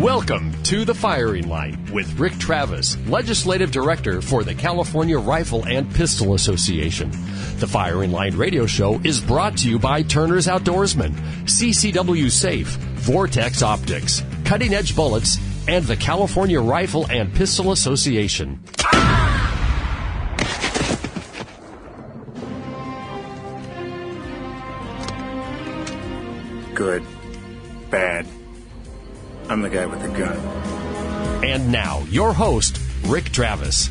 Welcome to the firing line with Rick Travis, Legislative Director for the California Rifle and Pistol Association. The Firing Line radio show is brought to you by Turner's Outdoorsman, CCW Safe, Vortex Optics, Cutting Edge Bullets, and the California Rifle and Pistol Association. Good. Bad. I'm the guy with the gun. And now, your host, Rick Travis.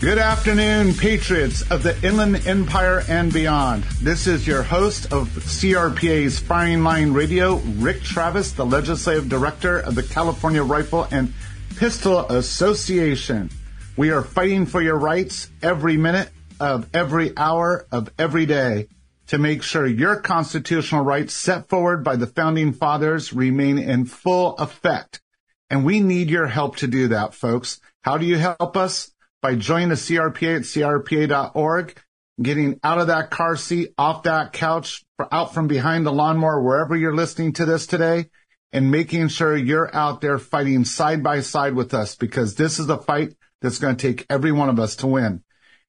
Good afternoon, patriots of the Inland Empire and beyond. This is your host of CRPA's Firing Line Radio, Rick Travis, the Legislative Director of the California Rifle and Pistol Association. We are fighting for your rights every minute of every hour of every day to make sure your constitutional rights set forward by the founding fathers remain in full effect. And we need your help to do that, folks. How do you help us? By joining the CRPA at crpa.org, getting out of that car seat, off that couch, out from behind the lawnmower, wherever you're listening to this today, and making sure you're out there fighting side by side with us because this is a fight that's going to take every one of us to win.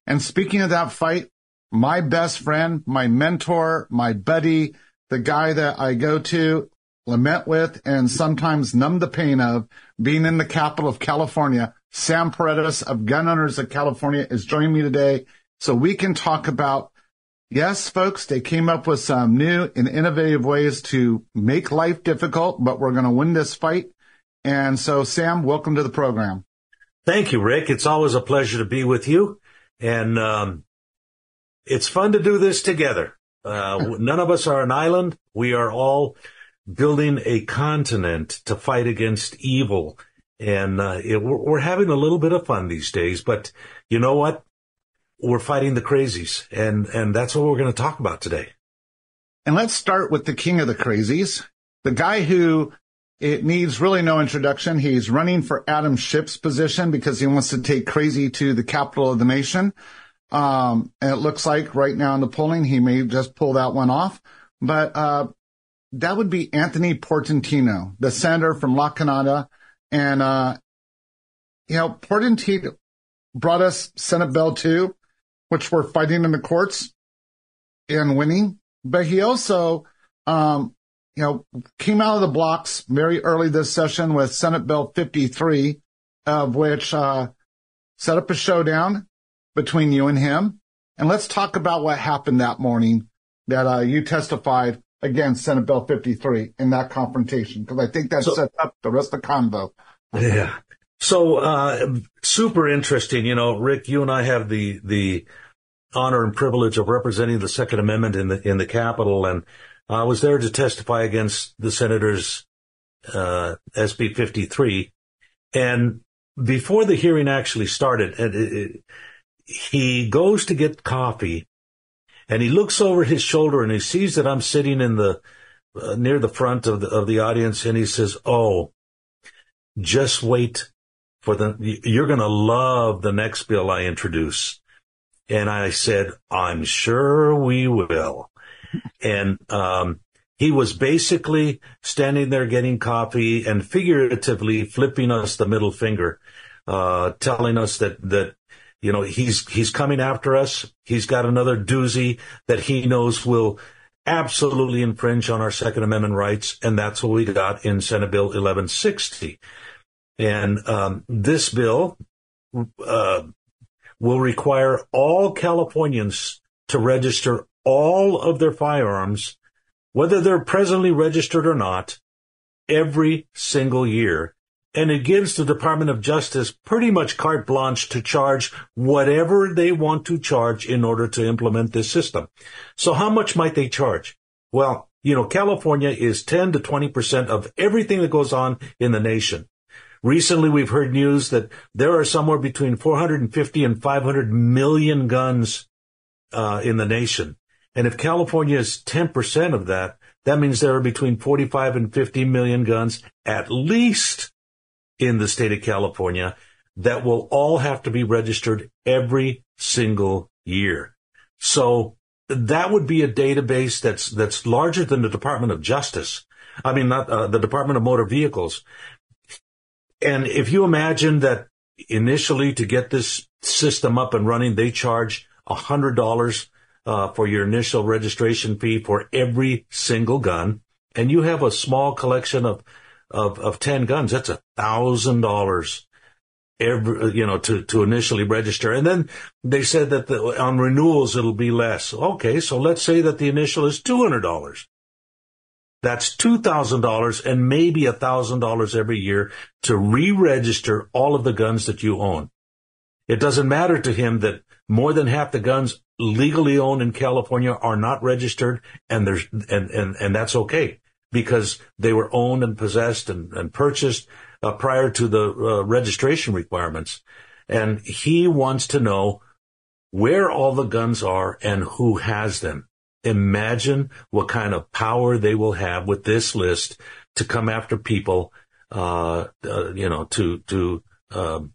And speaking of that fight, my best friend, my mentor, my buddy, the guy that I go to, lament with, and sometimes numb the pain of being in the capital of California. Sam Paredes of Gun Owners of California is joining me today so we can talk about, yes, folks, they came up with some new and innovative ways to make life difficult, but we're going to win this fight. And so, Sam, welcome to the program. Thank you, Rick. It's always a pleasure to be with you. And um, it's fun to do this together. Uh, none of us are an island. We are all building a continent to fight against evil. And uh, it, we're having a little bit of fun these days. But you know what? We're fighting the crazies. And, and that's what we're going to talk about today. And let's start with the king of the crazies, the guy who it needs really no introduction. He's running for Adam Schiff's position because he wants to take crazy to the capital of the nation. Um, and it looks like right now in the polling, he may just pull that one off. But uh, that would be Anthony Portantino, the senator from La Canada. And, uh, you know, Portantino brought us Senate Bill 2, which we're fighting in the courts and winning. But he also, um, you know, came out of the blocks very early this session with Senate Bill 53, of which uh, set up a showdown between you and him. And let's talk about what happened that morning that uh, you testified against Senate Bill 53 in that confrontation, because I think that so, sets up the rest of the convo. Yeah. So, uh, super interesting. You know, Rick, you and I have the, the honor and privilege of representing the Second Amendment in the, in the Capitol. And I was there to testify against the senators, uh, SB 53. And before the hearing actually started, it, it, he goes to get coffee and he looks over his shoulder and he sees that I'm sitting in the uh, near the front of the of the audience and he says, "Oh, just wait for the you're going to love the next bill I introduce." And I said, "I'm sure we will." and um, he was basically standing there getting coffee and figuratively flipping us the middle finger, uh, telling us that that you know, he's, he's coming after us. He's got another doozy that he knows will absolutely infringe on our Second Amendment rights. And that's what we got in Senate Bill 1160. And, um, this bill, uh, will require all Californians to register all of their firearms, whether they're presently registered or not, every single year and it gives the Department of Justice pretty much carte blanche to charge whatever they want to charge in order to implement this system. So how much might they charge? Well, you know, California is 10 to 20% of everything that goes on in the nation. Recently, we've heard news that there are somewhere between 450 and 500 million guns uh, in the nation. And if California is 10% of that, that means there are between 45 and 50 million guns at least in the state of California that will all have to be registered every single year. So that would be a database that's that's larger than the Department of Justice. I mean, not uh, the Department of Motor Vehicles. And if you imagine that initially to get this system up and running, they charge a hundred dollars uh, for your initial registration fee for every single gun, and you have a small collection of of, of ten guns. That's a thousand dollars every you know to to initially register, and then they said that the, on renewals it'll be less. Okay, so let's say that the initial is two hundred dollars. That's $2,000 and maybe $1,000 every year to re-register all of the guns that you own. It doesn't matter to him that more than half the guns legally owned in California are not registered and there's, and, and, and that's okay because they were owned and possessed and, and purchased uh, prior to the uh, registration requirements. And he wants to know where all the guns are and who has them. Imagine what kind of power they will have with this list to come after people, uh, uh, you know, to, to, um,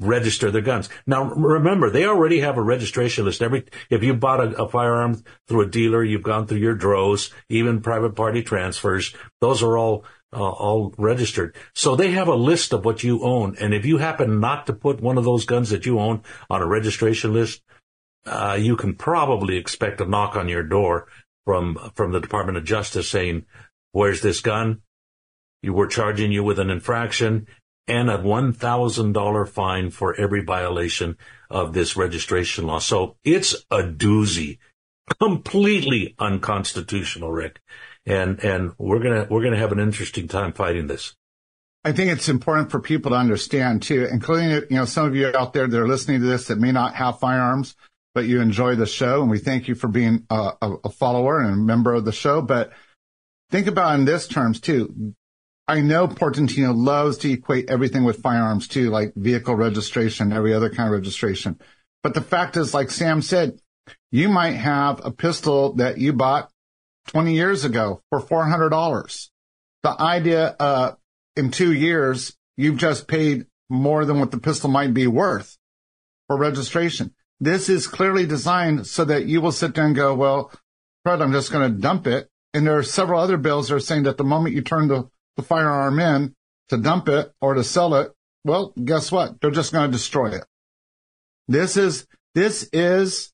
register their guns. Now, remember, they already have a registration list. Every, if you bought a, a, firearm through a dealer, you've gone through your DROs, even private party transfers. Those are all, uh, all registered. So they have a list of what you own. And if you happen not to put one of those guns that you own on a registration list, uh, you can probably expect a knock on your door from from the Department of Justice saying, "Where's this gun? You were charging you with an infraction and a one thousand dollar fine for every violation of this registration law." So it's a doozy, completely unconstitutional, Rick, and and we're gonna we're gonna have an interesting time fighting this. I think it's important for people to understand too, including you know some of you out there that are listening to this that may not have firearms but you enjoy the show. And we thank you for being a, a, follower and a member of the show. But think about in this terms too. I know Portantino loves to equate everything with firearms too, like vehicle registration, every other kind of registration. But the fact is, like Sam said, you might have a pistol that you bought 20 years ago for $400. The idea, uh, in two years, you've just paid more than what the pistol might be worth for registration. This is clearly designed so that you will sit there and go, well, Fred, I'm just going to dump it. And there are several other bills that are saying that the moment you turn the, the firearm in to dump it or to sell it, well, guess what? They're just going to destroy it. This is, this is,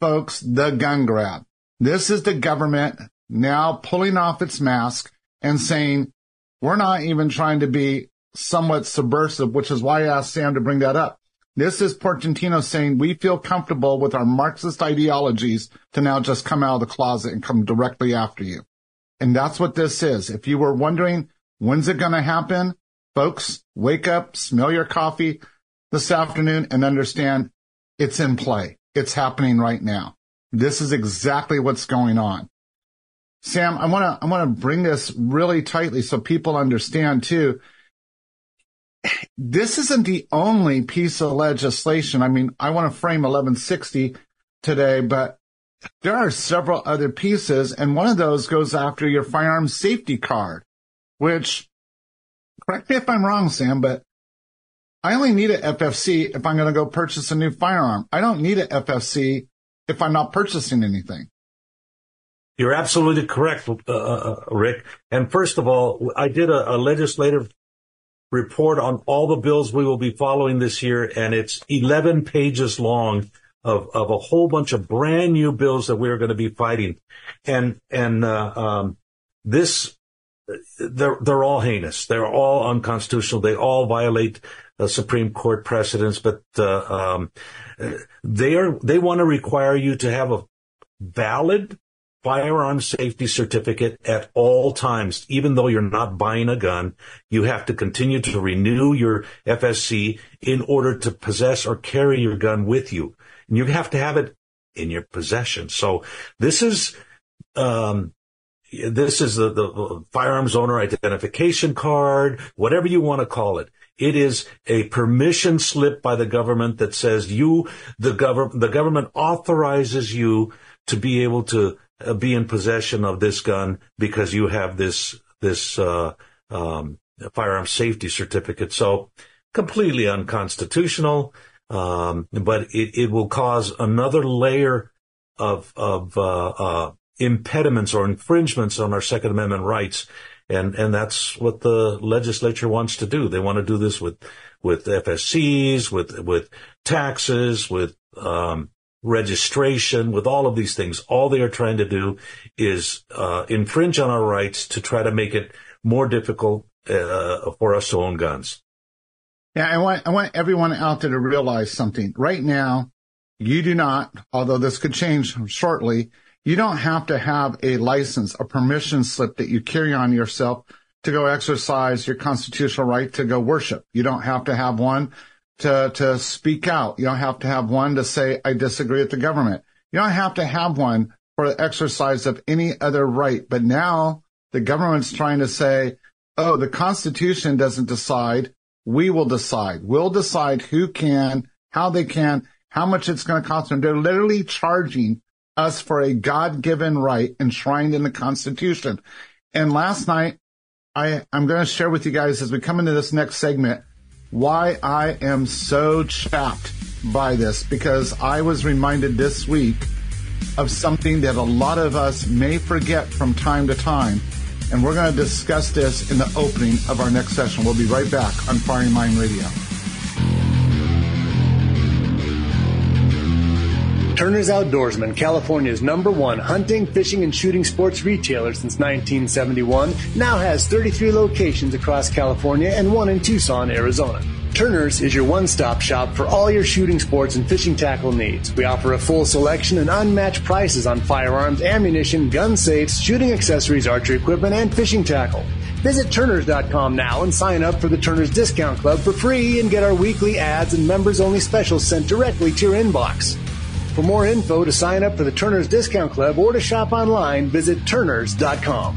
folks, the gun grab. This is the government now pulling off its mask and saying, we're not even trying to be somewhat subversive, which is why I asked Sam to bring that up. This is Portantino saying we feel comfortable with our Marxist ideologies to now just come out of the closet and come directly after you. And that's what this is. If you were wondering, when's it going to happen? Folks, wake up, smell your coffee this afternoon and understand it's in play. It's happening right now. This is exactly what's going on. Sam, I want to, I want to bring this really tightly so people understand too this isn't the only piece of legislation. I mean, I want to frame 1160 today, but there are several other pieces, and one of those goes after your firearm safety card, which, correct me if I'm wrong, Sam, but I only need an FFC if I'm going to go purchase a new firearm. I don't need an FFC if I'm not purchasing anything. You're absolutely correct, uh, uh Rick. And first of all, I did a, a legislative report on all the bills we will be following this year, and it's 11 pages long of, of a whole bunch of brand new bills that we're going to be fighting. And, and, uh, um, this, they're, they're all heinous. They're all unconstitutional. They all violate the Supreme Court precedents, but, uh, um, they are, they want to require you to have a valid firearm safety certificate at all times. Even though you're not buying a gun, you have to continue to renew your FSC in order to possess or carry your gun with you. And you have to have it in your possession. So this is, um, this is the, the firearms owner identification card, whatever you want to call it. It is a permission slip by the government that says you, the government, the government authorizes you to be able to uh, be in possession of this gun because you have this this uh, um, firearm safety certificate. So completely unconstitutional, um, but it, it will cause another layer of of uh, uh impediments or infringements on our Second Amendment rights. And, and that's what the legislature wants to do. They want to do this with, with FSCs, with, with taxes, with, um, registration, with all of these things. All they are trying to do is, uh, infringe on our rights to try to make it more difficult, uh, for us to own guns. Yeah, I want I want everyone out there to realize something. Right now, you do not, although this could change shortly, you don't have to have a license, a permission slip that you carry on yourself to go exercise your constitutional right to go worship. You don't have to have one to, to speak out. You don't have to have one to say, I disagree with the government. You don't have to have one for the exercise of any other right. But now the government's trying to say, oh, the Constitution doesn't decide we will decide. We'll decide who can, how they can, how much it's going to cost them. They're literally charging us for a God-given right enshrined in the Constitution. And last night, I, I'm going to share with you guys as we come into this next segment why I am so chapped by this because I was reminded this week of something that a lot of us may forget from time to time and we're going to discuss this in the opening of our next session. We'll be right back on Firing Line Radio. Turner's Outdoorsman, California's number one hunting, fishing, and shooting sports retailer since 1971, now has 33 locations across California and one in Tucson, Arizona. Turner's is your one stop shop for all your shooting sports and fishing tackle needs. We offer a full selection and unmatched prices on firearms, ammunition, gun safes, shooting accessories, archery equipment, and fishing tackle. Visit Turners.com now and sign up for the Turners Discount Club for free and get our weekly ads and members only specials sent directly to your inbox. For more info to sign up for the Turners Discount Club or to shop online, visit Turners.com.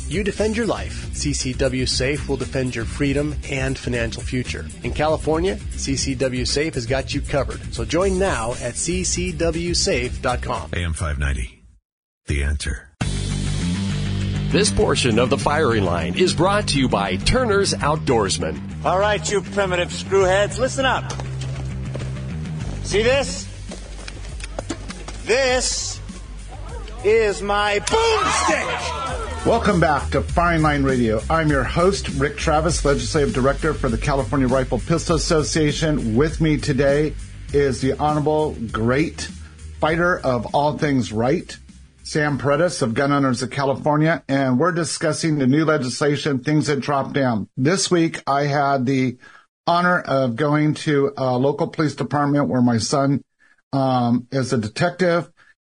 You defend your life. CCW Safe will defend your freedom and financial future. In California, CCW Safe has got you covered. So join now at ccwsafe.com. AM 590. The answer. This portion of the firing line is brought to you by Turner's Outdoorsman. All right, you primitive screwheads, listen up. See this? This is my boomstick. Welcome back to Firing Line Radio. I'm your host, Rick Travis, Legislative Director for the California Rifle Pistol Association. With me today is the Honorable Great Fighter of All Things Right, Sam Paredes of Gun Owners of California, and we're discussing the new legislation, things that dropped down. This week, I had the honor of going to a local police department where my son um, is a detective.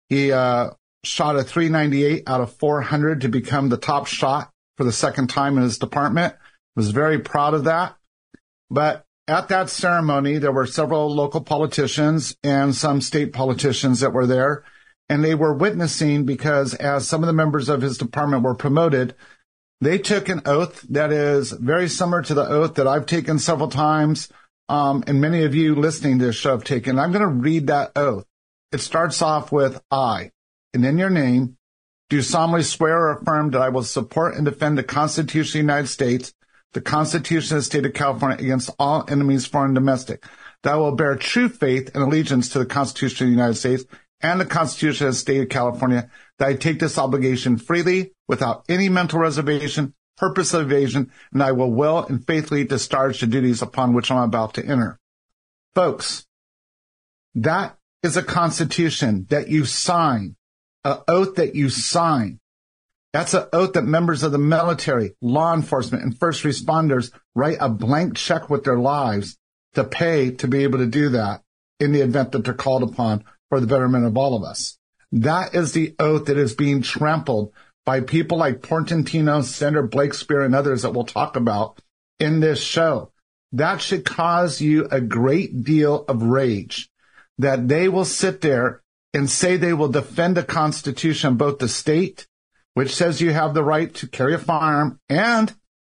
He uh, shot a 398 out of 400 to become the top shot for the second time in his department. Was very proud of that. But at that ceremony, there were several local politicians and some state politicians that were there. And they were witnessing because as some of the members of his department were promoted, they took an oath that is very similar to the oath that I've taken several times. Um, and many of you listening to this show have taken. I'm going to read that oath. It starts off with I and in your name, do solemnly swear or affirm that I will support and defend the Constitution of the United States, the Constitution of the State of California against all enemies, foreign and domestic, that I will bear true faith and allegiance to the Constitution of the United States and the Constitution of the State of California, that I take this obligation freely without any mental reservation, purpose of evasion, and I will well and faithfully discharge the duties upon which I'm about to enter. Folks, that is a constitution that you sign an oath that you sign. That's an oath that members of the military, law enforcement, and first responders write a blank check with their lives to pay to be able to do that in the event that they're called upon for the betterment of all of us. That is the oath that is being trampled by people like Portantino, Senator Blakespear, and others that we'll talk about in this show. That should cause you a great deal of rage that they will sit there and say they will defend the Constitution, both the state, which says you have the right to carry a firearm, and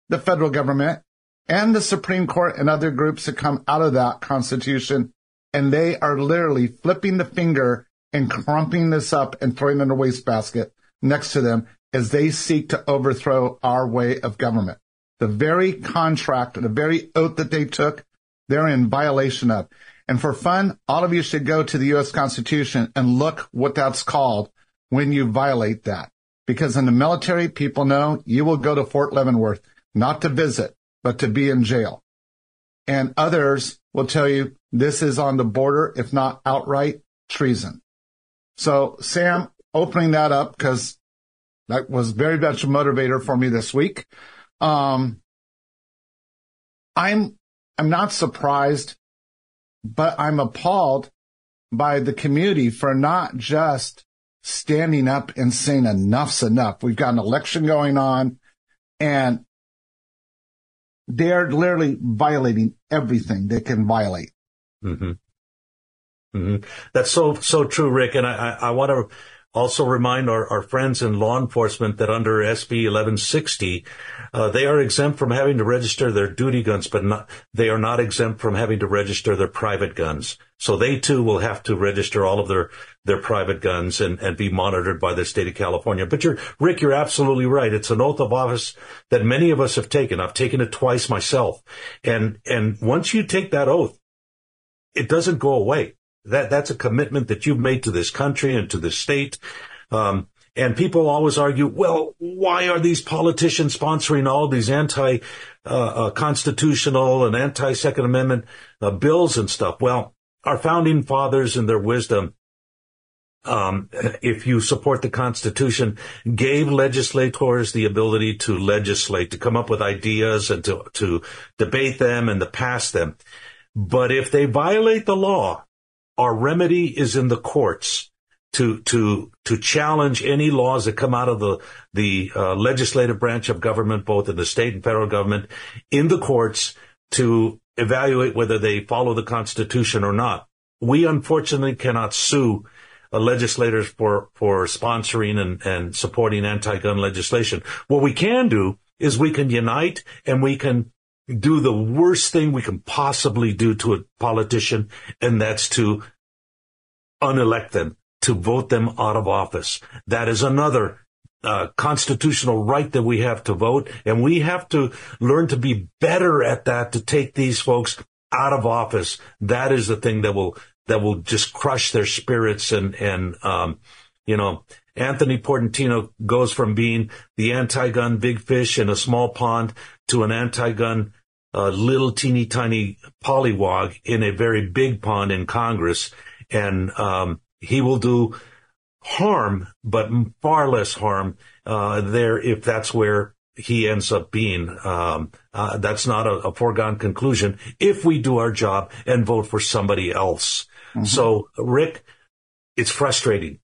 the federal government and the Supreme Court and other groups that come out of that Constitution. And they are literally flipping the finger and crumping this up and throwing it in a wastebasket next to them as they seek to overthrow our way of government. The very contract, the very oath that they took, they're in violation of. And for fun, all of you should go to the U.S. Constitution and look what that's called when you violate that. Because in the military, people know you will go to Fort Leavenworth, not to visit, but to be in jail. And others will tell you this is on the border, if not outright treason. So Sam, opening that up because that was very much a motivator for me this week. Um, I'm, I'm not surprised, but I'm appalled by the community for not just standing up and saying enough's enough. We've got an election going on and they're literally violating everything they can violate. Mm-hmm. Mm-hmm. That's so, so true, Rick. And I, I, I want to also remind our, our friends in law enforcement that under SB 1160, uh, they are exempt from having to register their duty guns, but not, they are not exempt from having to register their private guns. So they too will have to register all of their, their private guns and, and be monitored by the state of California. But you're, Rick, you're absolutely right. It's an oath of office that many of us have taken. I've taken it twice myself. And, and once you take that oath, it doesn't go away. That that's a commitment that you've made to this country and to this state. Um, and people always argue, well, why are these politicians sponsoring all these anti-constitutional uh, uh, and anti-Second Amendment uh, bills and stuff? Well, our founding fathers, in their wisdom, um, if you support the Constitution, gave legislators the ability to legislate, to come up with ideas and to to debate them and to pass them. But if they violate the law, our remedy is in the courts to to to challenge any laws that come out of the the uh, legislative branch of government, both in the state and federal government, in the courts to evaluate whether they follow the Constitution or not. We unfortunately cannot sue uh, legislators for for sponsoring and, and supporting anti-gun legislation. What we can do is we can unite and we can do the worst thing we can possibly do to a politician, and that's to unelect them, to vote them out of office. That is another uh, constitutional right that we have to vote, and we have to learn to be better at that to take these folks out of office. That is the thing that will that will just crush their spirits and and um, you know Anthony Portantino goes from being the anti-gun big fish in a small pond to an anti-gun uh, little teeny tiny pollywog in a very big pond in Congress, and um, he will do harm, but far less harm uh, there if that's where he ends up being. Um, uh, that's not a, a, foregone conclusion if we do our job and vote for somebody else. Mm-hmm. So, Rick, it's frustrating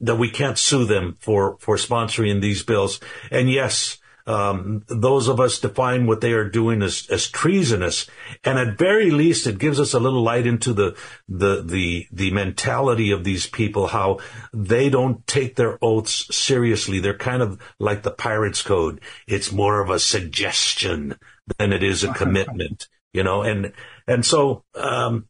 that we can't sue them for for sponsoring these bills. And yes, um, those of us define what they are doing as, as treasonous. And at very least, it gives us a little light into the, the, the, the mentality of these people, how they don't take their oaths seriously. They're kind of like the pirate's code. It's more of a suggestion than it is a commitment, you know, and, and so, um,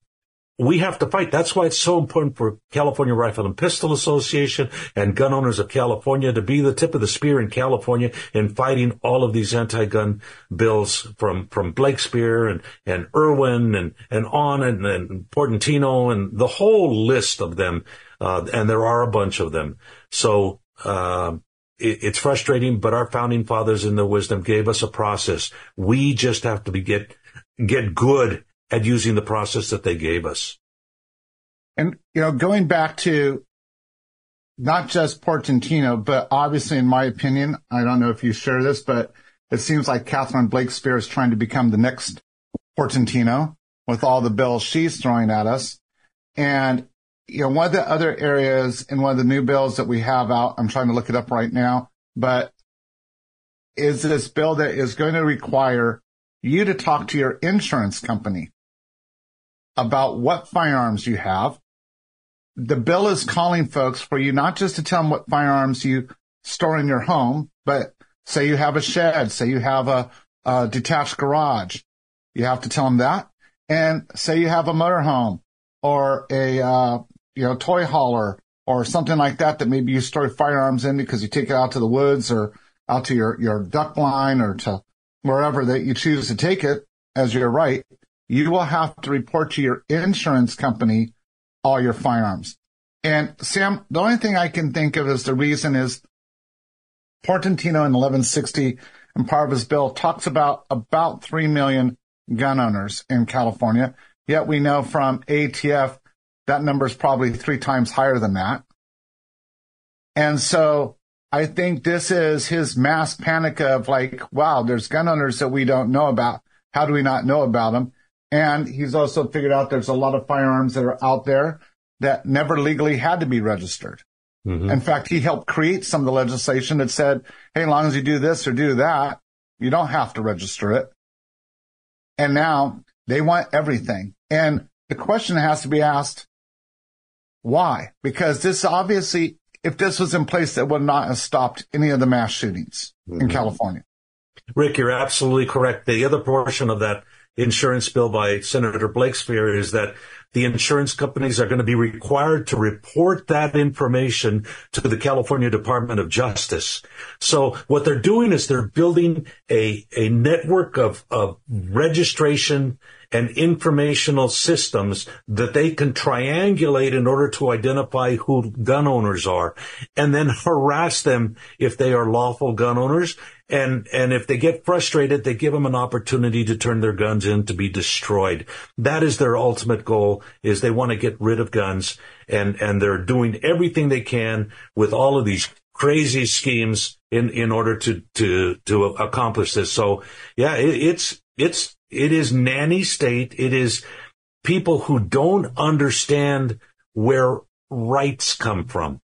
we have to fight. That's why it's so important for California Rifle and Pistol Association and gun owners of California to be the tip of the spear in California in fighting all of these anti-gun bills from, from Blakespear and, and Irwin and, and on and, and Portantino and the whole list of them. Uh, and there are a bunch of them. So, uh, it, it's frustrating, but our founding fathers in their wisdom gave us a process. We just have to be get, get good at using the process that they gave us. And, you know, going back to not just Portantino, but obviously, in my opinion, I don't know if you share this, but it seems like Catherine Blakespear is trying to become the next Portantino with all the bills she's throwing at us. And you know, one of the other areas in one of the new bills that we have out, I'm trying to look it up right now, but is this bill that is going to require you to talk to your insurance company about what firearms you have. The bill is calling folks for you not just to tell them what firearms you store in your home, but say you have a shed, say you have a, a detached garage. You have to tell them that. And say you have a motorhome or a, uh, you know, toy hauler or something like that that maybe you store firearms in because you take it out to the woods or out to your, your duck line or to wherever that you choose to take it as your right, you will have to report to your insurance company all your firearms. And Sam, the only thing I can think of as the reason is Portantino in 1160 and part of his bill talks about about 3 million gun owners in California. Yet we know from ATF that number is probably three times higher than that. And so I think this is his mass panic of like, wow, there's gun owners that we don't know about. How do we not know about them? And he's also figured out there's a lot of firearms that are out there that never legally had to be registered. Mm-hmm. In fact, he helped create some of the legislation that said, hey, as long as you do this or do that, you don't have to register it. And now they want everything. And the question has to be asked, why? Because this obviously if this was in place, that would not have stopped any of the mass shootings mm-hmm. in California. Rick, you're absolutely correct. The other portion of that insurance bill by Senator Blakespear is that the insurance companies are going to be required to report that information to the California Department of Justice. So what they're doing is they're building a, a network of, of registration and informational systems that they can triangulate in order to identify who gun owners are and then harass them if they are lawful gun owners. And, and if they get frustrated, they give them an opportunity to turn their guns in to be destroyed. That is their ultimate goal is they want to get rid of guns and, and they're doing everything they can with all of these crazy schemes in, in order to, to, to accomplish this. So yeah, it, it's, it's it is nanny state. It is people who don't understand where rights come from.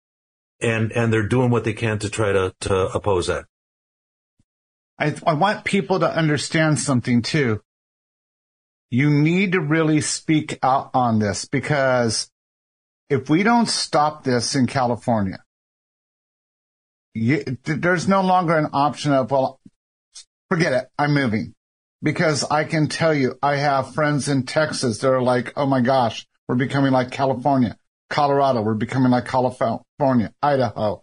And, and they're doing what they can to try to, to oppose that. I, I want people to understand something too. You need to really speak out on this because if we don't stop this in California, you, there's no longer an option of, well, forget it. I'm moving because I can tell you, I have friends in Texas that are like, oh my gosh, we're becoming like California. Colorado, we're becoming like California, Idaho,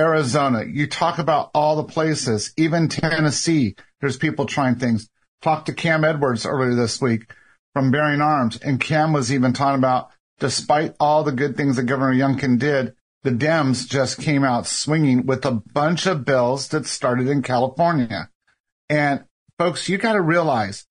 Arizona. You talk about all the places, even Tennessee, there's people trying things. Talked to Cam Edwards earlier this week from Bearing Arms, and Cam was even talking about, despite all the good things that Governor Youngkin did, the Dems just came out swinging with a bunch of bills that started in California. And folks, you got to realize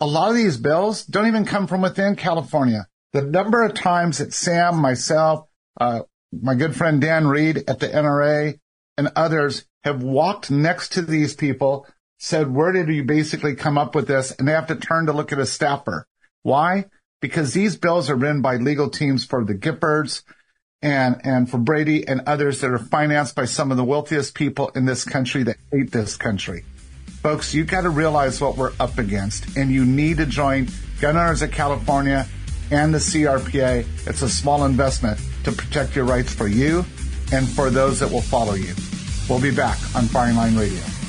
a lot of these bills don't even come from within California. The number of times that Sam, myself, uh, my good friend Dan Reid at the NRA and others have walked next to these people, said, where did you basically come up with this? And they have to turn to look at a staffer. Why? Because these bills are written by legal teams for the Giffords and, and for Brady and others that are financed by some of the wealthiest people in this country that hate this country. Folks, you got to realize what we're up against, and you need to join Gun Owners of California and the CRPA. It's a small investment to protect your rights for you and for those that will follow you. We'll be back on Firing Line Radio.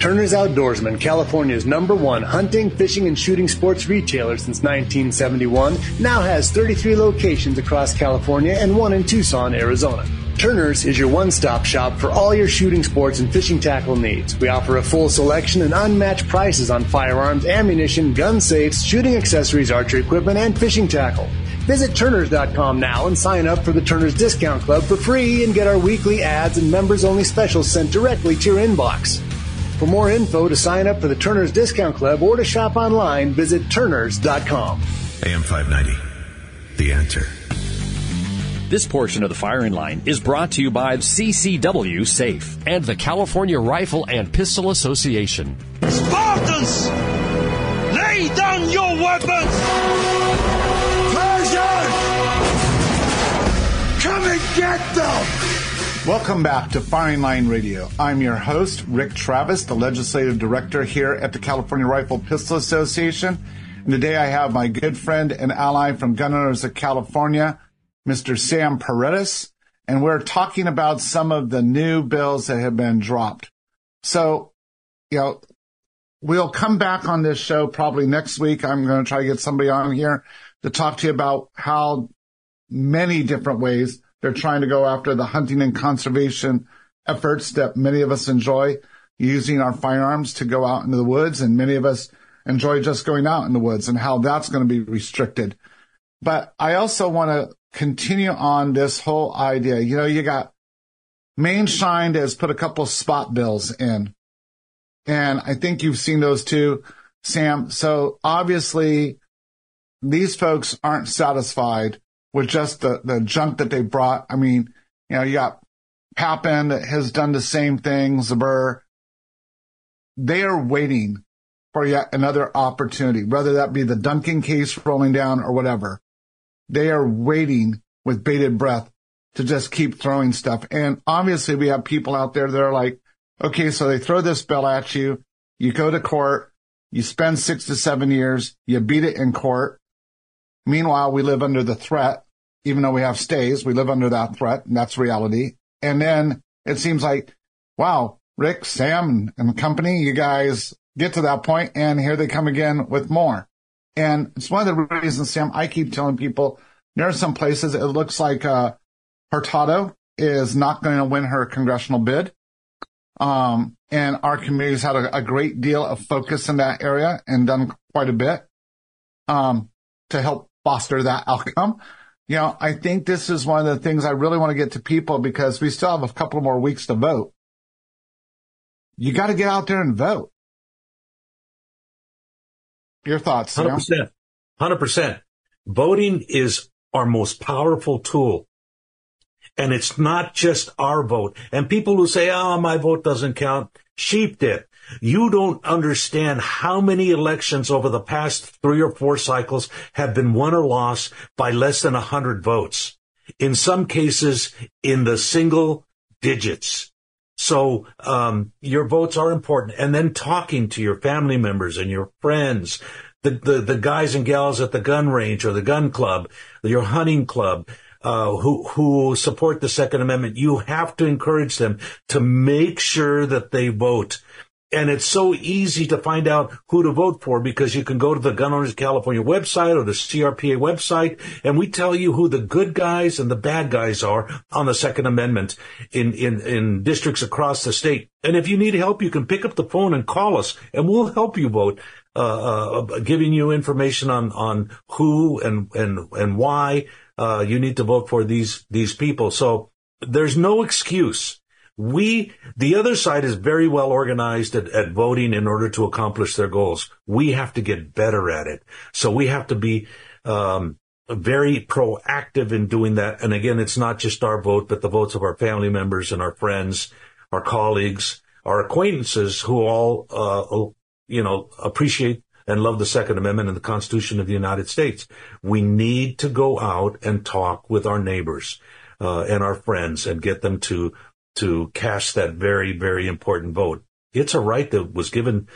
Turner's Outdoorsman, California's number one hunting, fishing, and shooting sports retailer since 1971, now has 33 locations across California and one in Tucson, Arizona. Turner's is your one-stop shop for all your shooting sports and fishing tackle needs. We offer a full selection and unmatched prices on firearms, ammunition, gun safes, shooting accessories, archery equipment, and fishing tackle. Visit Turners.com now and sign up for the Turners Discount Club for free and get our weekly ads and members-only specials sent directly to your inbox. For more info to sign up for the Turners Discount Club or to shop online, visit Turners.com. AM 590, The Answer. This portion of the firing line is brought to you by CCW Safe and the California Rifle and Pistol Association. Spartans! Lay down your weapons! Persian! Come and get them! Welcome back to Firing Line Radio. I'm your host, Rick Travis, the legislative director here at the California Rifle Pistol Association. And today I have my good friend and ally from Gun Owners of California, Mr. Sam Paredes, and we're talking about some of the new bills that have been dropped. So, you know, we'll come back on this show probably next week. I'm going to try to get somebody on here to talk to you about how many different ways they're trying to go after the hunting and conservation efforts that many of us enjoy using our firearms to go out into the woods. And many of us enjoy just going out in the woods and how that's going to be restricted. But I also want to continue on this whole idea. You know, you got Maienschein has put a couple spot bills in. And I think you've seen those too, Sam. So obviously these folks aren't satisfied with just the, the junk that they brought. I mean, you know, you got Papan that has done the same thing, Zbur. They are waiting for yet another opportunity, whether that be the Duncan case rolling down or whatever. They are waiting with bated breath to just keep throwing stuff. And obviously we have people out there that are like, okay, so they throw this bill at you. You go to court. You spend six to seven years. You beat it in court. Meanwhile, we live under the threat, even though we have stays, we live under that threat and that's reality. And then it seems like, wow, Rick, Sam and company, you guys get to that point and here they come again with more. And it's one of the reasons, Sam, I keep telling people there are some places it looks like, uh, Hurtado is not going to win her congressional bid. Um, and our committee's had a, a, great deal of focus in that area and done quite a bit, um, to help foster that outcome. You know, I think this is one of the things I really want to get to people because we still have a couple more weeks to vote. You got to get out there and vote. Your thoughts? Hundred percent. Hundred percent. Voting is our most powerful tool and it's not just our vote. And people who say, oh, my vote doesn't count, sheep did. You don't understand how many elections over the past three or four cycles have been won or lost by less than a hundred votes. In some cases, in the single digits. So um, your votes are important, and then talking to your family members and your friends, the, the the guys and gals at the gun range or the gun club, your hunting club, uh, who who support the Second Amendment, you have to encourage them to make sure that they vote. And it's so easy to find out who to vote for because you can go to the Gun Owners of California website or the CRPA website, and we tell you who the good guys and the bad guys are on the Second Amendment in, in, in districts across the state. And if you need help, you can pick up the phone and call us, and we'll help you vote, uh, uh, giving you information on, on who and, and, and why uh, you need to vote for these these people. So there's no excuse. We, the other side is very well organized at, at voting in order to accomplish their goals. We have to get better at it. So we have to be, um, very proactive in doing that. And again, it's not just our vote, but the votes of our family members and our friends, our colleagues, our acquaintances who all, uh, you know, appreciate and love the Second Amendment and the Constitution of the United States. We need to go out and talk with our neighbors uh, and our friends and get them to to cast that very very important vote. It's a right that was given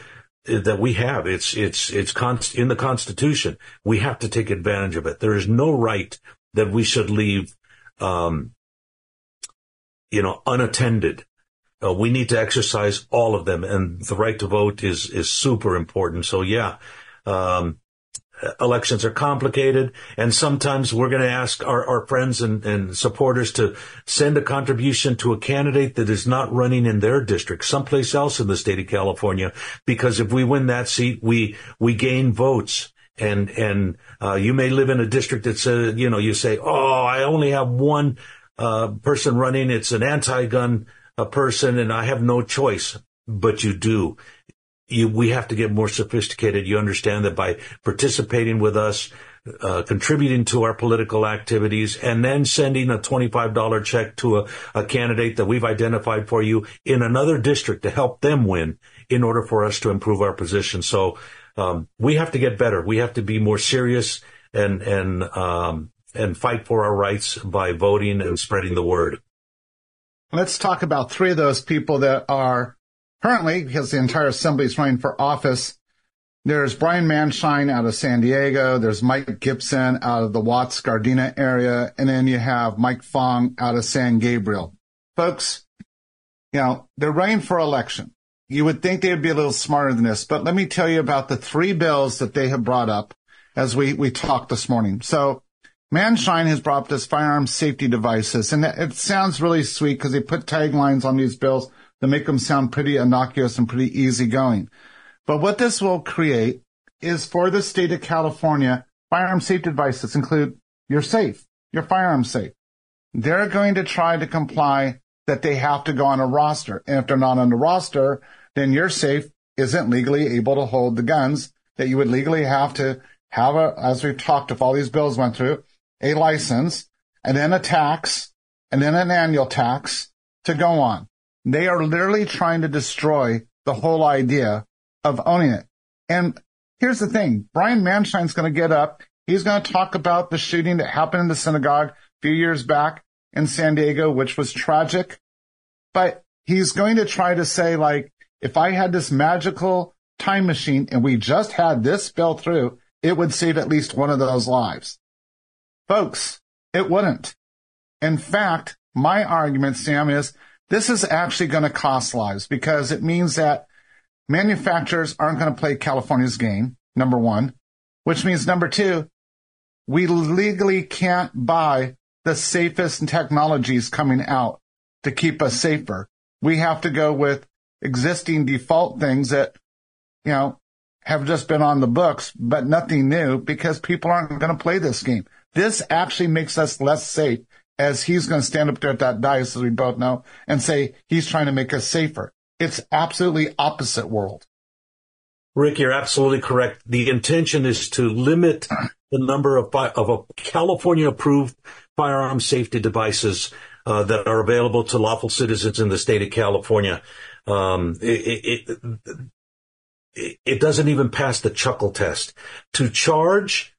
uh, that we have. It's it's it's const- in the Constitution. We have to take advantage of it. There is no right that we should leave, um, you know, unattended. Uh, we need to exercise all of them, and the right to vote is is super important. So yeah, um, elections are complicated, and sometimes we're going to ask our, our friends and, and, supporters to send a contribution to a candidate that is not running in their district, someplace else in the state of California, because if we win that seat, we we gain votes. And and uh, you may live in a district that says, you know, you say, oh, I only have one uh, person running. It's an anti-gun a person and I have no choice, but you do. You, we have to get more sophisticated. You understand that by participating with us, uh, contributing to our political activities and then sending a $25 check to a, a candidate that we've identified for you in another district to help them win in order for us to improve our position. So, um, we have to get better. We have to be more serious and and um, and fight for our rights by voting and spreading the word. Let's talk about three of those people that are currently, because the entire assembly is running for office. There's Brian Maienschein out of San Diego. There's Mike Gipson out of the Watts Gardena area. And then you have Mike Fong out of San Gabriel. Folks, you know, they're running for election. You would think they would be a little smarter than this, but let me tell you about the three bills that they have brought up as we, we talked this morning. So Maienschein has brought up this firearm safety devices and it sounds really sweet because they put taglines on these bills to make them sound pretty innocuous and pretty easygoing. But what this will create is for the state of California, firearm safety devices include you're safe, your firearm safe. They're going to try to comply that they have to go on a roster. And if they're not on the roster, then your safe isn't legally able to hold the guns that you would legally have to have a, as we've talked, if all these bills went through, a license and then a tax and then an annual tax to go on. They are literally trying to destroy the whole idea of owning it. And here's the thing. Brian Maienschein's going to get up. He's going to talk about the shooting that happened in the synagogue a few years back in San Diego, which was tragic. But he's going to try to say, like, if I had this magical time machine and we just had this bill through, it would save at least one of those lives. Folks, it wouldn't. In fact, my argument, Sam, is this is actually going to cost lives because it means that manufacturers aren't going to play California's game, number one, which means number two, we legally can't buy the safest technologies coming out to keep us safer. We have to go with existing default things that, you know, have just been on the books, but nothing new because people aren't going to play this game. This actually makes us less safe as he's going to stand up there at that dais, as we both know, and say he's trying to make us safer. It's absolutely opposite world. Rick, you're absolutely correct. The intention is to limit the number of, of a California approved firearm safety devices uh, that are available to lawful citizens in the state of California. Um, it, it, it, it, doesn't even pass the chuckle test. To charge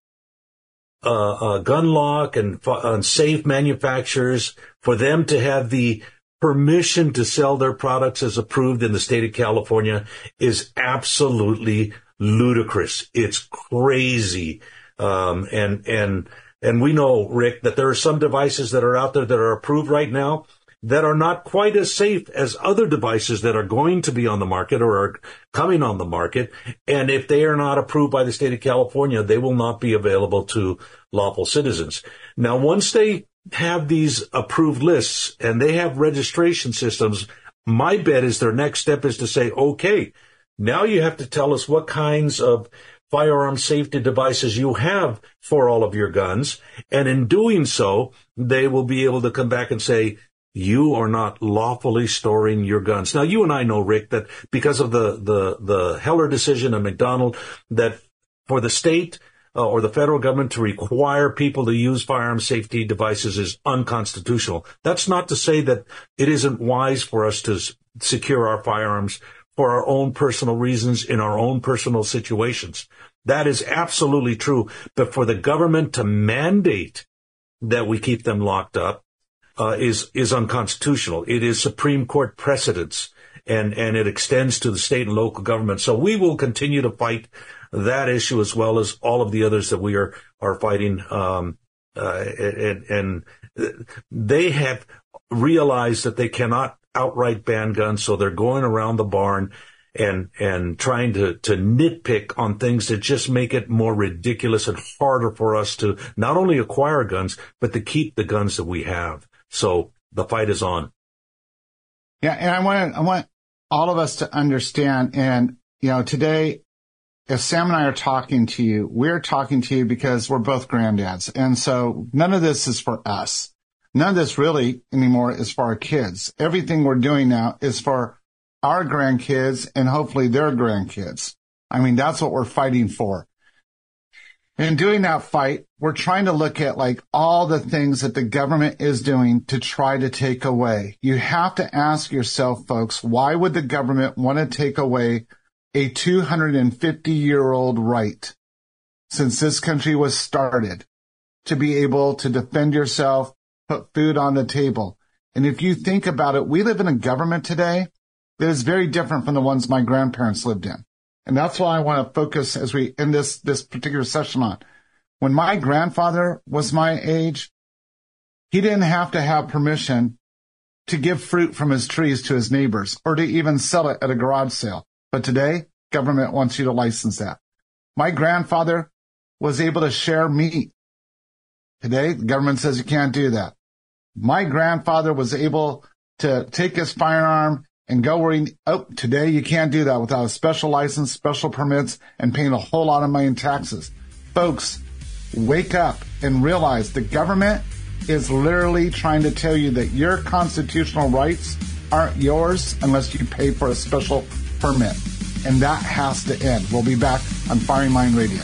uh, uh, gun lock and, and safe manufacturers for them to have the permission to sell their products as approved in the state of California is absolutely ludicrous. It's crazy. Um, and, and, and we know, Rick, that there are some devices that are out there that are approved right now that are not quite as safe as other devices that are going to be on the market or are coming on the market. And if they are not approved by the state of California, they will not be available to lawful citizens. Now, once they have these approved lists and they have registration systems, my bet is their next step is to say, okay, now you have to tell us what kinds of firearm safety devices you have for all of your guns. And in doing so, they will be able to come back and say, you are not lawfully storing your guns. Now, you and I know, Rick, that because of the, the, the Heller decision and McDonald, that for the state uh, or the federal government to require people to use firearm safety devices is unconstitutional. That's not to say that it isn't wise for us to s- secure our firearms for our own personal reasons in our own personal situations. That is absolutely true. But for the government to mandate that we keep them locked up uh, is is unconstitutional. It is Supreme Court precedents, and and it extends to the state and local government. So we will continue to fight that issue as well as all of the others that we are are fighting. Um, uh, and, and they have realized that they cannot outright ban guns, so they're going around the barn and and trying to to nitpick on things that just make it more ridiculous and harder for us to not only acquire guns but to keep the guns that we have. So the fight is on. Yeah, and I want I want all of us to understand. And you know, today if Sam and I are talking to you, we're talking to you because we're both granddads. And so none of this is for us. None of this really anymore is for our kids. Everything we're doing now is for our grandkids and hopefully their grandkids. I mean, that's what we're fighting for. In doing that fight, we're trying to look at like all the things that the government is doing to try to take away. You have to ask yourself, folks, why would the government want to take away a 250 year old right since this country was started to be able to defend yourself, put food on the table. And if you think about it, we live in a government today that is very different from the ones my grandparents lived in. And that's why I want to focus as we end this, this particular session on. When my grandfather was my age, he didn't have to have permission to give fruit from his trees to his neighbors or to even sell it at a garage sale. But today, government wants you to license that. My grandfather was able to share meat. Today, the government says you can't do that. My grandfather was able to take his firearm and go he, oh, today you can't do that without a special license, special permits, and paying a whole lot of money in taxes. Folks, wake up and realize the government is literally trying to tell you that your constitutional rights aren't yours unless you pay for a special permit. And that has to end. We'll be back on Firing Line Radio.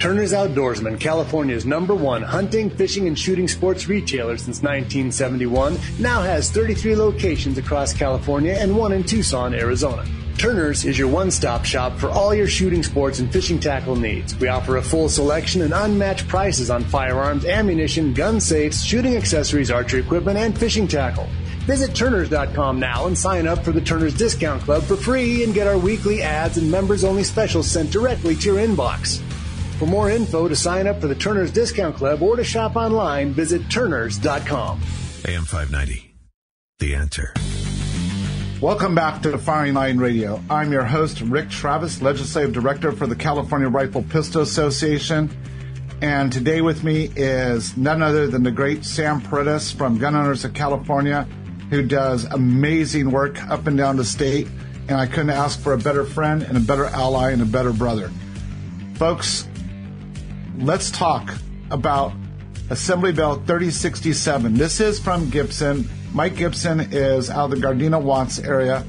Turner's Outdoorsman, California's number one hunting, fishing, and shooting sports retailer since 1971, now has 33 locations across California and one in Tucson, Arizona. Turner's is your one stop shop for all your shooting sports and fishing tackle needs. We offer a full selection and unmatched prices on firearms, ammunition, gun safes, shooting accessories, archery equipment, and fishing tackle. Visit Turners.com now and sign up for the Turners Discount Club for free and get our weekly ads and members only specials sent directly to your inbox. For more info to sign up for the Turner's Discount Club or to shop online, visit Turners.com. AM 590. The answer. Welcome back to the Firing Line Radio. I'm your host, Rick Travis, Legislative Director for the California Rifle Pistol Association. And today with me is none other than the great Sam Paredes from Gun Owners of California, who does amazing work up and down the state. And I couldn't ask for a better friend and a better ally and a better brother. Folks, let's talk about Assembly Bill 3067. This is from Gipson. Mike Gipson is out of the Gardena Watts area.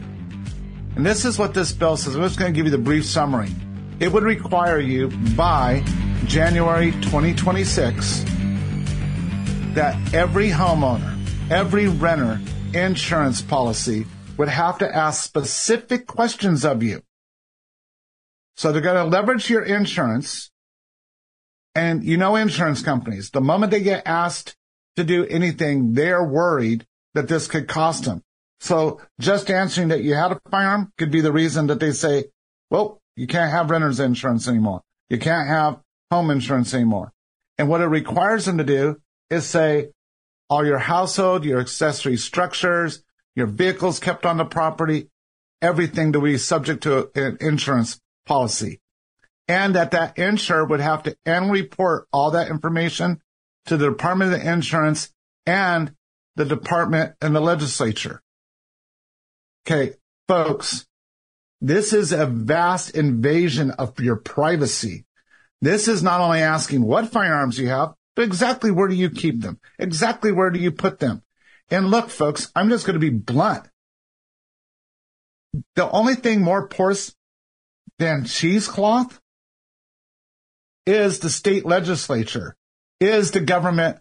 And this is what this bill says. I'm just going to give you the brief summary. It would require you by January 2026 that every homeowner, every renter insurance policy would have to ask specific questions of you. So they're going to leverage your insurance and you know, insurance companies, the moment they get asked to do anything, they're worried that this could cost them. So just answering that you had a firearm could be the reason that they say, well, you can't have renter's insurance anymore. You can't have home insurance anymore. And what it requires them to do is say all your household, your accessory structures, your vehicles kept on the property, everything to be subject to an insurance policy and that that insurer would have to and report all that information to the Department of Insurance and the department and the legislature. Okay, folks, this is a vast invasion of your privacy. This is not only asking what firearms you have, but exactly where do you keep them? Exactly where do you put them? And look, folks, I'm just going to be blunt. The only thing more porous than cheesecloth is the state legislature, is the government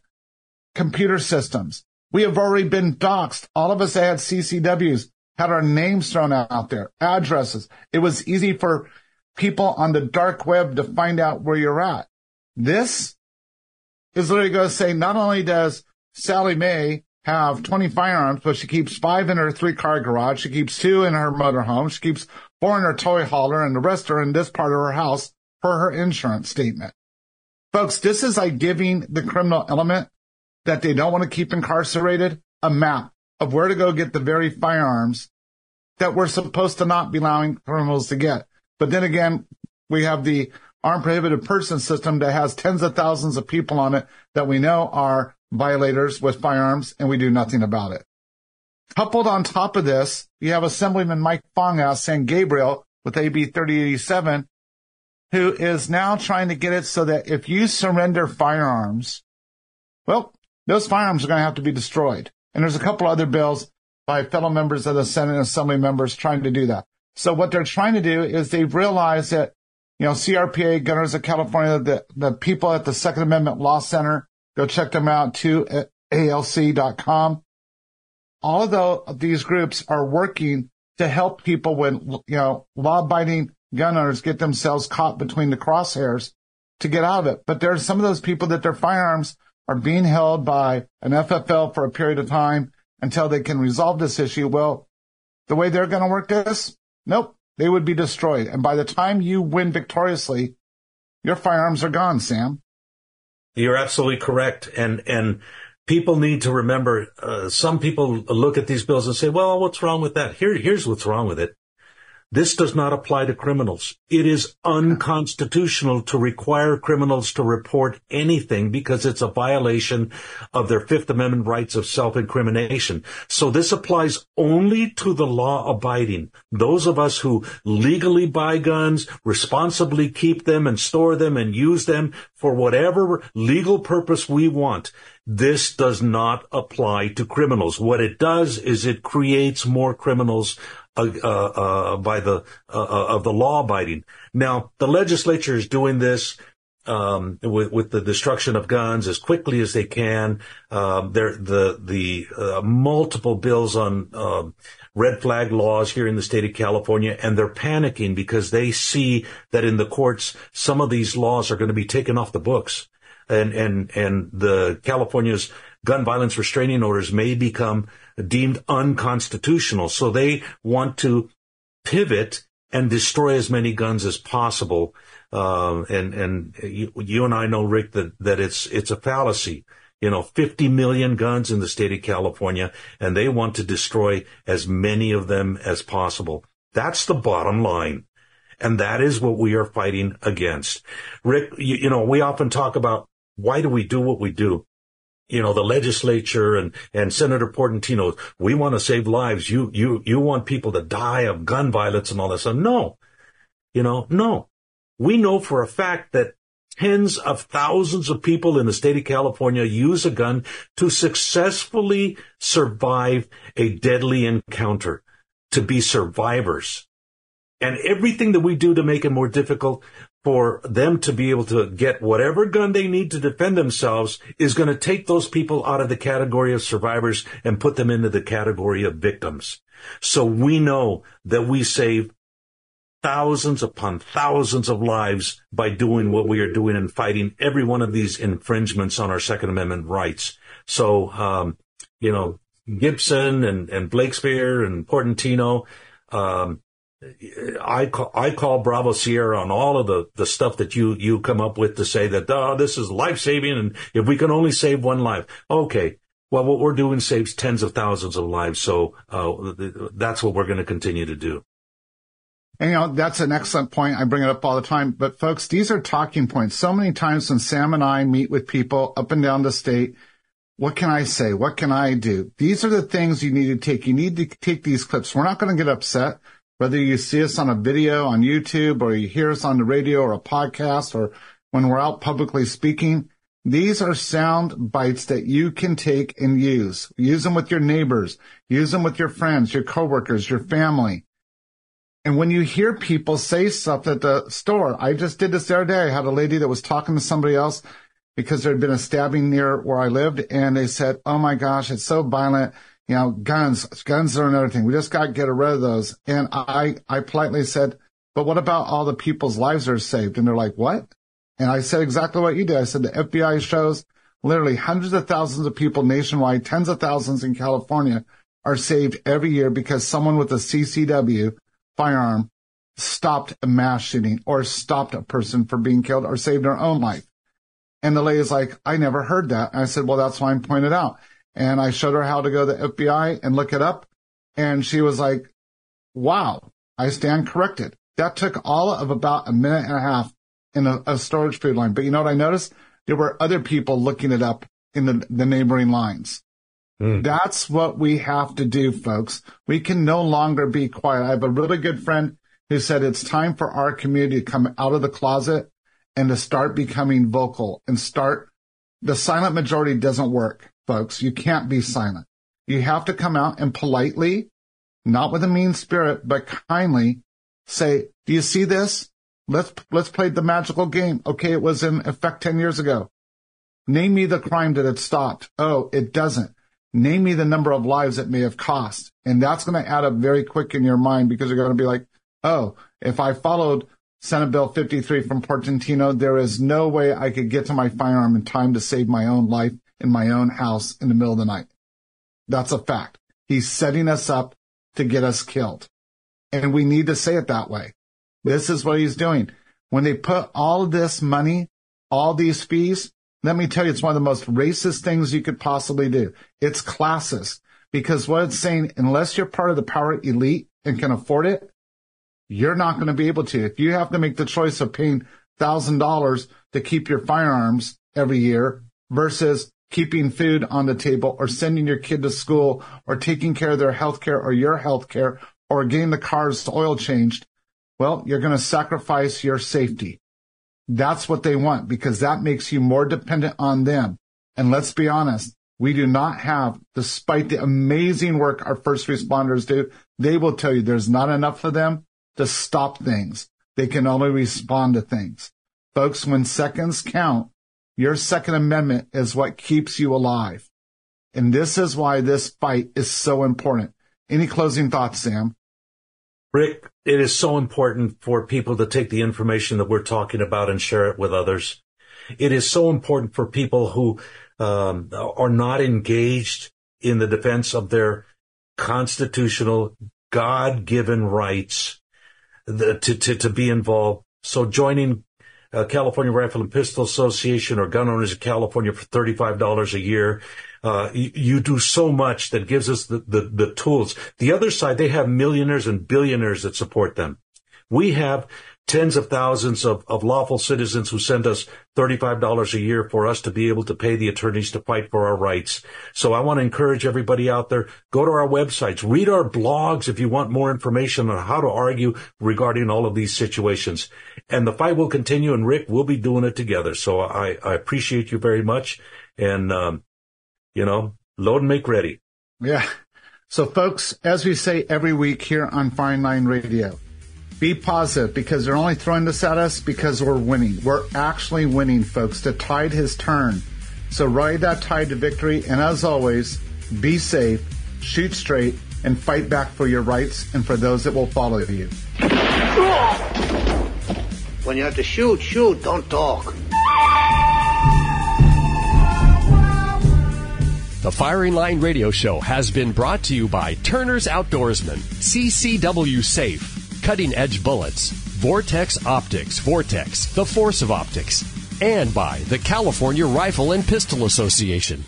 computer systems. We have already been doxxed. All of us had CCWs had our names thrown out there, addresses. It was easy for people on the dark web to find out where you're at. This is literally going to say not only does Sally Mae have 20 firearms, but she keeps five in her three car garage. She keeps two in her motorhome. She keeps four in her toy hauler and the rest are in this part of her house per her insurance statement. Folks, this is like giving the criminal element that they don't want to keep incarcerated a map of where to go get the very firearms that we're supposed to not be allowing criminals to get. But then again, we have the armed prohibited person system that has tens of thousands of people on it that we know are violators with firearms and we do nothing about it. Coupled on top of this, you have Assemblyman Mike Fong out San Gabriel with AB 3087, who is now trying to get it so that if you surrender firearms, well, those firearms are going to have to be destroyed. And there's a couple other bills by fellow members of the Senate and Assembly members trying to do that. So what they're trying to do is they realize that, you know, CRPA, Gun Owners of California, the, the people at the Second Amendment Law Center, go check them out too uh, at alc.com. All of the, these groups are working to help people when, you know, law abiding gun owners get themselves caught between the crosshairs to get out of it. But there are some of those people that their firearms are being held by an FFL for a period of time until they can resolve this issue. Well, the way they're going to work this, nope, they would be destroyed. And by the time you win victoriously, your firearms are gone, Sam. You're absolutely correct. And, and people need to remember, uh, some people look at these bills and say, well, what's wrong with that? Here, here's what's wrong with it. This does not apply to criminals. It is unconstitutional to require criminals to report anything because it's a violation of their Fifth Amendment rights of self-incrimination. So this applies only to the law abiding. Those of us who legally buy guns, responsibly keep them and store them and use them for whatever legal purpose we want. This does not apply to criminals. What it does is it creates more criminals by the uh, uh, of the law abiding. Now, the legislature is doing this um, with with the destruction of guns as quickly as they can. Um, there the the uh, multiple bills on um, red flag laws here in the state of California, and they're panicking because they see that in the courts some of these laws are going to be taken off the books, and and and the California's gun violence restraining orders may become deemed unconstitutional. So they want to pivot and destroy as many guns as possible. Uh, and and you, you, and I know, Rick, that that it's it's a fallacy. You know, 50 million guns in the state of California, and they want to destroy as many of them as possible. That's the bottom line. And that is what we are fighting against. Rick, you, you know, we often talk about why do we do what we do? You know, the legislature and, and Senator Portantino, we want to save lives. You, you, you want people to die of gun violence and all that stuff. No, you know, no. We know for a fact that tens of thousands of people in the state of California use a gun to successfully survive a deadly encounter, to be survivors. And everything that we do to make it more difficult, for them to be able to get whatever gun they need to defend themselves is going to take those people out of the category of survivors and put them into the category of victims. So we know that we save thousands upon thousands of lives by doing what we are doing and fighting every one of these infringements on our Second Amendment rights. So, um, you know, Gipson and, and Blakespear and Portantino, um, I call, I call Bravo Sierra on all of the, the stuff that you, you come up with to say that, oh, this is life saving. And if we can only save one life, okay. Well, what we're doing saves tens of thousands of lives. So, uh, that's what we're going to continue to do. And you know, that's an excellent point. I bring it up all the time. But folks, these are talking points. So many times when Sam and I meet with people up and down the state, what can I say? What can I do? These are the things you need to take. You need to take these clips. We're not going to get upset whether you see us on a video on YouTube or you hear us on the radio or a podcast or when we're out publicly speaking, these are sound bites that you can take and use. Use them with your neighbors. Use them with your friends, your coworkers, your family. And when you hear people say stuff at the store, I just did this the other day. I had a lady that was talking to somebody else because there had been a stabbing near where I lived and they said, Oh my gosh, it's so violent you know, guns, guns are another thing. We just got to get rid of those. And I, I politely said, but what about all the people's lives are saved? And they're like, what? And I said exactly what you did. I said, the FBI shows literally hundreds of thousands of people nationwide, tens of thousands in California are saved every year because someone with a CCW firearm stopped a mass shooting or stopped a person from being killed or saved their own life. And the lady's like, I never heard that. And I said, well, that's why I'm pointed out. And I showed her how to go to the FBI and look it up. And she was like, wow, I stand corrected. That took all of about a minute and a half in a, a storage food line. But you know what I noticed? There were other people looking it up in the, the neighboring lines. Mm. That's what we have to do, folks. We can no longer be quiet. I have a really good friend who said it's time for our community to come out of the closet and to start becoming vocal and start. The silent majority doesn't work, folks. You can't be silent. You have to come out and politely, not with a mean spirit, but kindly say, do you see this? Let's, let's play the magical game. Okay. It was in effect 10 years ago. Name me the crime that it stopped. Oh, it doesn't. Name me the number of lives it may have cost. And that's going to add up very quick in your mind because you're going to be like, oh, if I followed Senate Bill 53 from Portantino, there is no way I could get to my firearm in time to save my own life in my own house in the middle of the night. That's a fact. He's setting us up to get us killed. And we need to say it that way. This is what he's doing. When they put all this money, all these fees, let me tell you, it's one of the most racist things you could possibly do. It's classist because what it's saying, unless you're part of the power elite and can afford it, you're not going to be able to. If you have to make the choice of paying thousand dollars to keep your firearms every year versus keeping food on the table or sending your kid to school or taking care of their health care or your health care or getting the car's oil changed, well, you're going to sacrifice your safety. That's what they want because that makes you more dependent on them. And let's be honest, we do not have, despite the amazing work our first responders do, they will tell you there's not enough for them to stop things. They can only respond to things. Folks, when seconds count, your Second Amendment is what keeps you alive. And this is why this fight is so important. Any closing thoughts, Sam? Rick, it is so important for people to take the information that we're talking about and share it with others. It is so important for people who um, are not engaged in the defense of their constitutional, God-given rights the, to, to, to be involved. So joining uh, California Rifle and Pistol Association or Gun Owners of California for $35 a year. Uh, you, you, do so much that gives us the, the, the tools. The other side, they have millionaires and billionaires that support them. We have tens of thousands of, of lawful citizens who send us $35 a year for us to be able to pay the attorneys to fight for our rights. So I want to encourage everybody out there, go to our websites, read our blogs if you want more information on how to argue regarding all of these situations. And the fight will continue and Rick, we'll be doing it together. So I, I appreciate you very much. And, um, you know, load and make ready. Yeah. So folks, as we say every week here on Firing Line Radio, be positive because they're only throwing this at us because we're winning. We're actually winning, folks. The tide has turned. So ride that tide to victory. And as always, be safe, shoot straight, and fight back for your rights and for those that will follow you. When you have to shoot, shoot, don't talk. The Firing Line Radio Show has been brought to you by Turner's Outdoorsman, CCW Safe, cutting edge bullets, Vortex Optics, Vortex, the force of optics, and by the California Rifle and Pistol Association.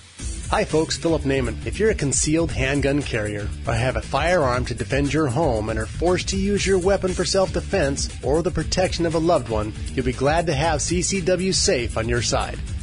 Hi, folks. Philip Naiman. If you're a concealed handgun carrier or have a firearm to defend your home and are forced to use your weapon for self defense or the protection of a loved one, you'll be glad to have CCW Safe on your side.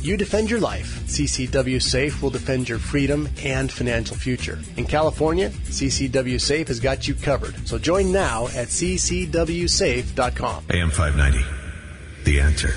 You defend your life. CCW Safe will defend your freedom and financial future. In California, CCW Safe has got you covered. So join now at ccwsafe.com. AM 590, The answer.